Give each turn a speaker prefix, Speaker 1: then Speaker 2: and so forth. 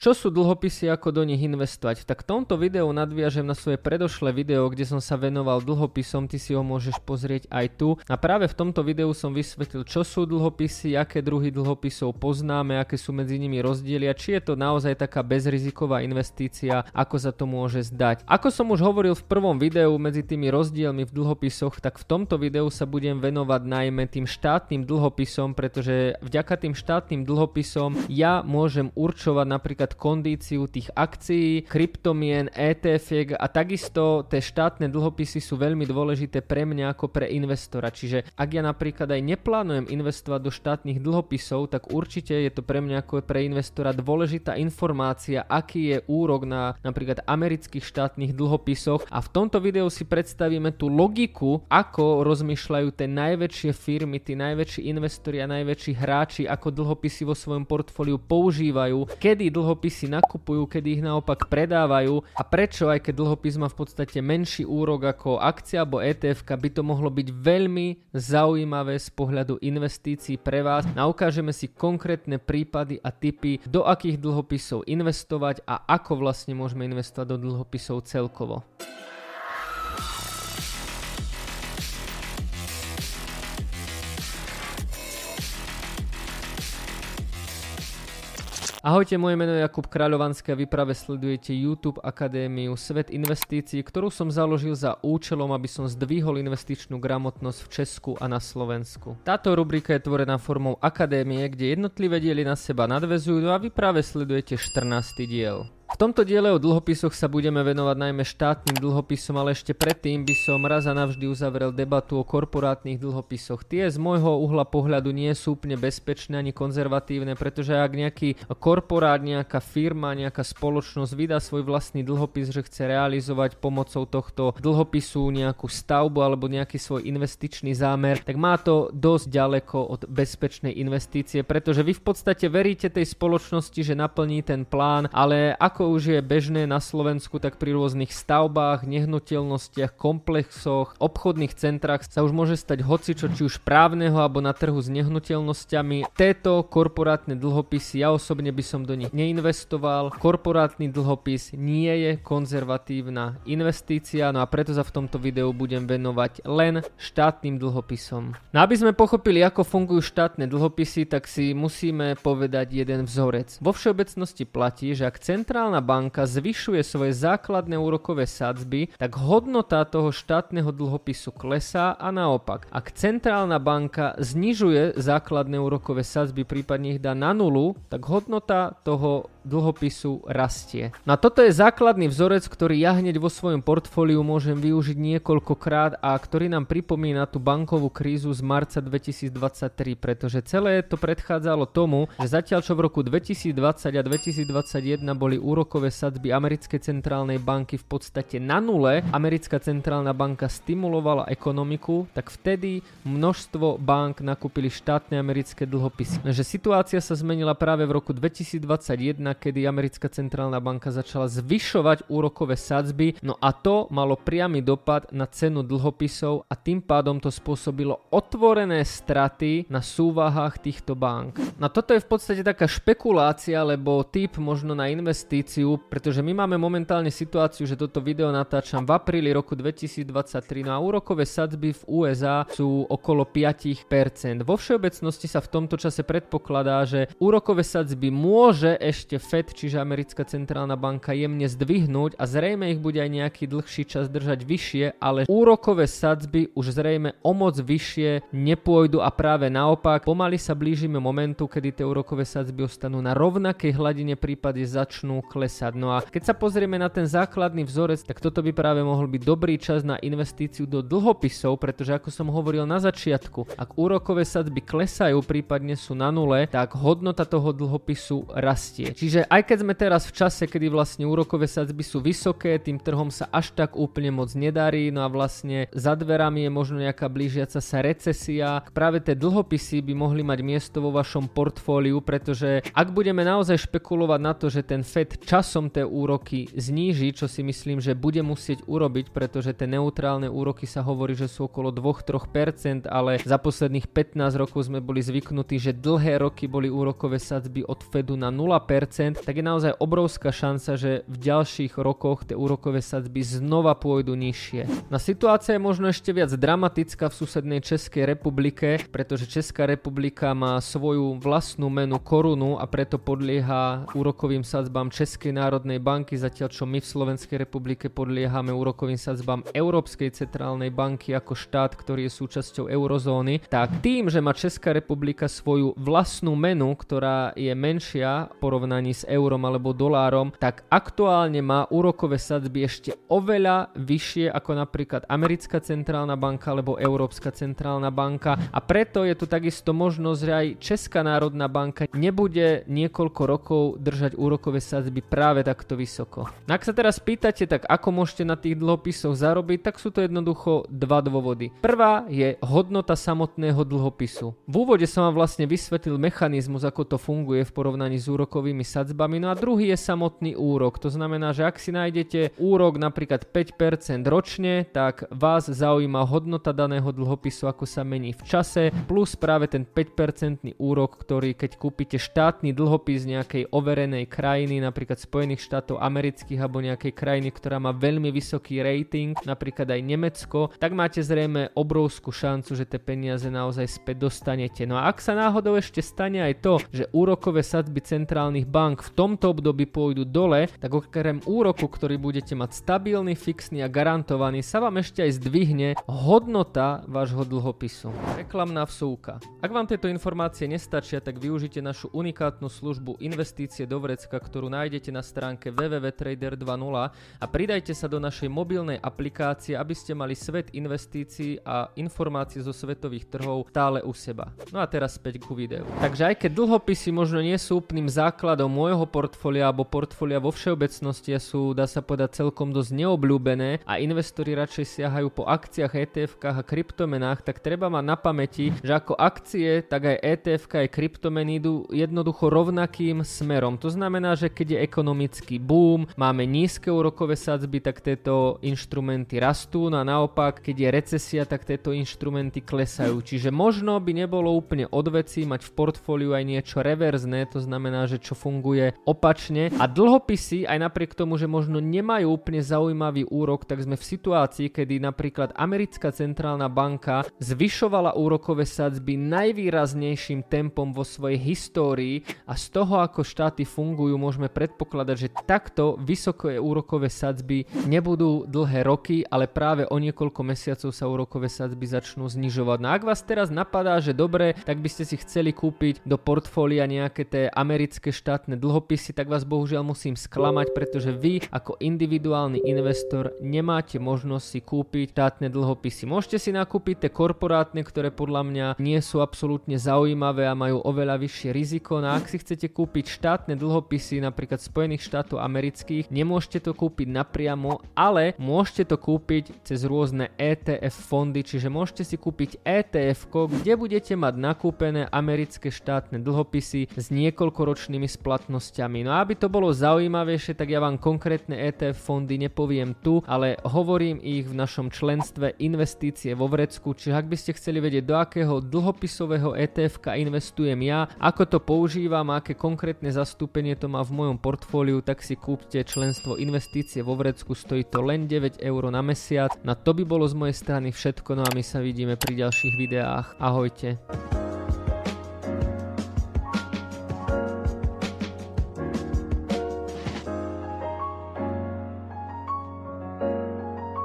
Speaker 1: Čo sú dlhopisy, ako do nich investovať? Tak v tomto videu nadviažem na svoje predošlé video, kde som sa venoval dlhopisom, ty si ho môžeš pozrieť aj tu. A práve v tomto videu som vysvetlil, čo sú dlhopisy, aké druhy dlhopisov poznáme, aké sú medzi nimi rozdiely a či je to naozaj taká bezriziková investícia, ako sa to môže zdať. Ako som už hovoril v prvom videu medzi tými rozdielmi v dlhopisoch, tak v tomto videu sa budem venovať najmä tým štátnym dlhopisom, pretože vďaka tým štátnym dlhopisom ja môžem určovať napríklad napríklad kondíciu tých akcií, kryptomien, etf a takisto tie štátne dlhopisy sú veľmi dôležité pre mňa ako pre investora. Čiže ak ja napríklad aj neplánujem investovať do štátnych dlhopisov, tak určite je to pre mňa ako pre investora dôležitá informácia, aký je úrok na napríklad amerických štátnych dlhopisoch a v tomto videu si predstavíme tú logiku, ako rozmýšľajú tie najväčšie firmy, tí najväčší investori a najväčší hráči, ako dlhopisy vo svojom portfóliu používajú, kedy dlhopisy dlhopisy nakupujú, kedy ich naopak predávajú a prečo, aj keď dlhopis má v podstate menší úrok ako akcia alebo ETF, by to mohlo byť veľmi zaujímavé z pohľadu investícií pre vás. A ukážeme si konkrétne prípady a typy, do akých dlhopisov investovať a ako vlastne môžeme investovať do dlhopisov celkovo. Ahojte, moje meno je Jakub Kráľovanský a vy práve sledujete YouTube Akadémiu Svet investícií, ktorú som založil za účelom, aby som zdvihol investičnú gramotnosť v Česku a na Slovensku. Táto rubrika je tvorená formou akadémie, kde jednotlivé diely na seba nadvezujú no a vy práve sledujete 14. diel. Tomto diele o dlhopisoch sa budeme venovať najmä štátnym dlhopisom, ale ešte predtým by som raz a navždy uzavrel debatu o korporátnych dlhopisoch. Tie z môjho uhla pohľadu nie sú úplne bezpečné ani konzervatívne, pretože ak nejaký korporát, nejaká firma, nejaká spoločnosť vydá svoj vlastný dlhopis, že chce realizovať pomocou tohto dlhopisu nejakú stavbu alebo nejaký svoj investičný zámer, tak má to dosť ďaleko od bezpečnej investície, pretože vy v podstate veríte tej spoločnosti, že naplní ten plán, ale ako ako už je bežné na Slovensku, tak pri rôznych stavbách, nehnuteľnostiach, komplexoch, obchodných centrách sa už môže stať hocičo, či už právneho alebo na trhu s nehnuteľnosťami. Tieto korporátne dlhopisy, ja osobne by som do nich neinvestoval. Korporátny dlhopis nie je konzervatívna investícia, no a preto sa v tomto videu budem venovať len štátnym dlhopisom. No aby sme pochopili, ako fungujú štátne dlhopisy, tak si musíme povedať jeden vzorec. Vo všeobecnosti platí, že ak centrálna banka zvyšuje svoje základné úrokové sadzby, tak hodnota toho štátneho dlhopisu klesá a naopak. Ak centrálna banka znižuje základné úrokové sadzby, prípadne ich dá na nulu, tak hodnota toho dlhopisu rastie. No toto je základný vzorec, ktorý ja hneď vo svojom portfóliu môžem využiť niekoľkokrát a ktorý nám pripomína tú bankovú krízu z marca 2023, pretože celé to predchádzalo tomu, že zatiaľ čo v roku 2020 a 2021 boli úrokové sadzby americkej centrálnej banky v podstate na nule, americká centrálna banka stimulovala ekonomiku, tak vtedy množstvo bank nakúpili štátne americké dlhopisy. Že situácia sa zmenila práve v roku 2021 kedy americká centrálna banka začala zvyšovať úrokové sadzby, no a to malo priamy dopad na cenu dlhopisov a tým pádom to spôsobilo otvorené straty na súvahách týchto bank. No toto je v podstate taká špekulácia, lebo typ možno na investíciu, pretože my máme momentálne situáciu, že toto video natáčam v apríli roku 2023, no a úrokové sadzby v USA sú okolo 5%. Vo všeobecnosti sa v tomto čase predpokladá, že úrokové sadzby môže ešte Fed, čiže americká centrálna banka, jemne zdvihnúť a zrejme ich bude aj nejaký dlhší čas držať vyššie, ale úrokové sadzby už zrejme o moc vyššie nepôjdu a práve naopak, pomaly sa blížime momentu, kedy tie úrokové sadzby ostanú na rovnakej hladine, prípade začnú klesať. No a keď sa pozrieme na ten základný vzorec, tak toto by práve mohol byť dobrý čas na investíciu do dlhopisov, pretože ako som hovoril na začiatku, ak úrokové sadzby klesajú, prípadne sú na nule, tak hodnota toho dlhopisu rastie. Čiže aj keď sme teraz v čase, kedy vlastne úrokové sadzby sú vysoké, tým trhom sa až tak úplne moc nedarí, no a vlastne za dverami je možno nejaká blížiaca sa recesia. Práve tie dlhopisy by mohli mať miesto vo vašom portfóliu, pretože ak budeme naozaj špekulovať na to, že ten Fed časom tie úroky zníži, čo si myslím, že bude musieť urobiť, pretože tie neutrálne úroky sa hovorí, že sú okolo 2-3%, ale za posledných 15 rokov sme boli zvyknutí, že dlhé roky boli úrokové sadzby od Fedu na 0%, tak je naozaj obrovská šanca, že v ďalších rokoch tie úrokové sadzby znova pôjdu nižšie. Na situácia je možno ešte viac dramatická v susednej Českej republike, pretože Česká republika má svoju vlastnú menu korunu a preto podlieha úrokovým sadzbám Českej národnej banky, zatiaľ čo my v Slovenskej republike podliehame úrokovým sadzbám Európskej centrálnej banky ako štát, ktorý je súčasťou eurozóny, tak tým, že má Česká republika svoju vlastnú menu, ktorá je menšia v porovnaní s eurom alebo dolárom, tak aktuálne má úrokové sadzby ešte oveľa vyššie ako napríklad Americká centrálna banka alebo Európska centrálna banka. A preto je tu takisto možnosť, že aj Česká národná banka nebude niekoľko rokov držať úrokové sadzby práve takto vysoko. No ak sa teraz pýtate, tak ako môžete na tých dlhopisoch zarobiť, tak sú to jednoducho dva dôvody. Prvá je hodnota samotného dlhopisu. V úvode som vám vlastne vysvetlil mechanizmus, ako to funguje v porovnaní s úrokovými sadzbami, no a druhý je samotný úrok. To znamená, že ak si nájdete úrok napríklad 5% ročne, tak vás zaujíma hodnota daného dlhopisu, ako sa mení v čase, plus práve ten 5% úrok, ktorý keď kúpite štátny dlhopis nejakej overenej krajiny, napríklad Spojených štátov amerických alebo nejakej krajiny, ktorá má veľmi vysoký rating, napríklad aj Nemecko, tak máte zrejme obrovskú šancu, že tie peniaze naozaj späť dostanete. No a ak sa náhodou ešte stane aj to, že úrokové sadzby centrálnych bank v tomto období pôjdu dole, tak okrem úroku, ktorý budete mať stabilný, fixný a garantovaný, sa vám ešte aj zdvihne hodnota vášho dlhopisu. Reklamná vsúka. Ak vám tieto informácie nestačia, tak využite našu unikátnu službu Investície do vrecka, ktorú nájdete na stránke www.trader 2.0 a pridajte sa do našej mobilnej aplikácie, aby ste mali svet investícií a informácie zo svetových trhov stále u seba. No a teraz späť ku videu. Takže aj keď dlhopisy možno nie sú úplným základom môjho portfólia alebo portfólia vo všeobecnosti sú, dá sa povedať, celkom dosť neobľúbené a investori radšej siahajú po akciách, ETF-kách a kryptomenách, tak treba mať na pamäti, že ako akcie, tak aj ETF aj kryptomeny idú jednoducho rovnakým smerom. To znamená, že keď je ekonomický boom, máme nízke úrokové sadzby, tak tieto inštrumenty rastú, no a naopak, keď je recesia, tak tieto inštrumenty klesajú. Čiže možno by nebolo úplne odveci mať v portfóliu aj niečo reverzné, to znamená, že čo funguje opačne. A dlhopisy, aj napriek tomu, že možno nemajú úplne zaujímavý úrok, tak sme v situácii, kedy napríklad Americká centrálna banka zvyšovala úrokové sadzby najvýraznejším tempom vo svojej histórii a z toho, ako štáty fungujú, môžeme predpokladať, že takto vysoké úrokové sadzby nebudú dlhé roky, ale práve o niekoľko mesiacov sa úrokové sadzby začnú znižovať. No ak vás teraz napadá, že dobre, tak by ste si chceli kúpiť do portfólia nejaké tie americké štátne dlhopisy, tak vás bohužiaľ musím sklamať, pretože vy ako individuálny investor nemáte možnosť si kúpiť štátne dlhopisy. Môžete si nakúpiť tie korporátne, ktoré podľa mňa nie sú absolútne zaujímavé a majú oveľa vyššie riziko. No ak si chcete kúpiť štátne dlhopisy napríklad Spojených štátov amerických, nemôžete to kúpiť napriamo, ale môžete to kúpiť cez rôzne ETF fondy, čiže môžete si kúpiť ETF, kde budete mať nakúpené americké štátne dlhopisy s niekoľkoročnými splatnosťami. No a aby to bolo zaujímavejšie, tak ja vám konkrétne ETF fondy nepoviem tu, ale hovorím ich v našom členstve investície vo vrecku, čiže ak by ste chceli vedieť, do akého dlhopisového ETF investujem ja, ako to používam, aké konkrétne zastúpenie to má v mojom portfóliu, tak si kúpte členstvo investície vo vrecku, stojí to len 9 eur na mesiac. Na to by bolo z mojej strany všetko, no a my sa vidíme pri ďalších videách. Ahojte.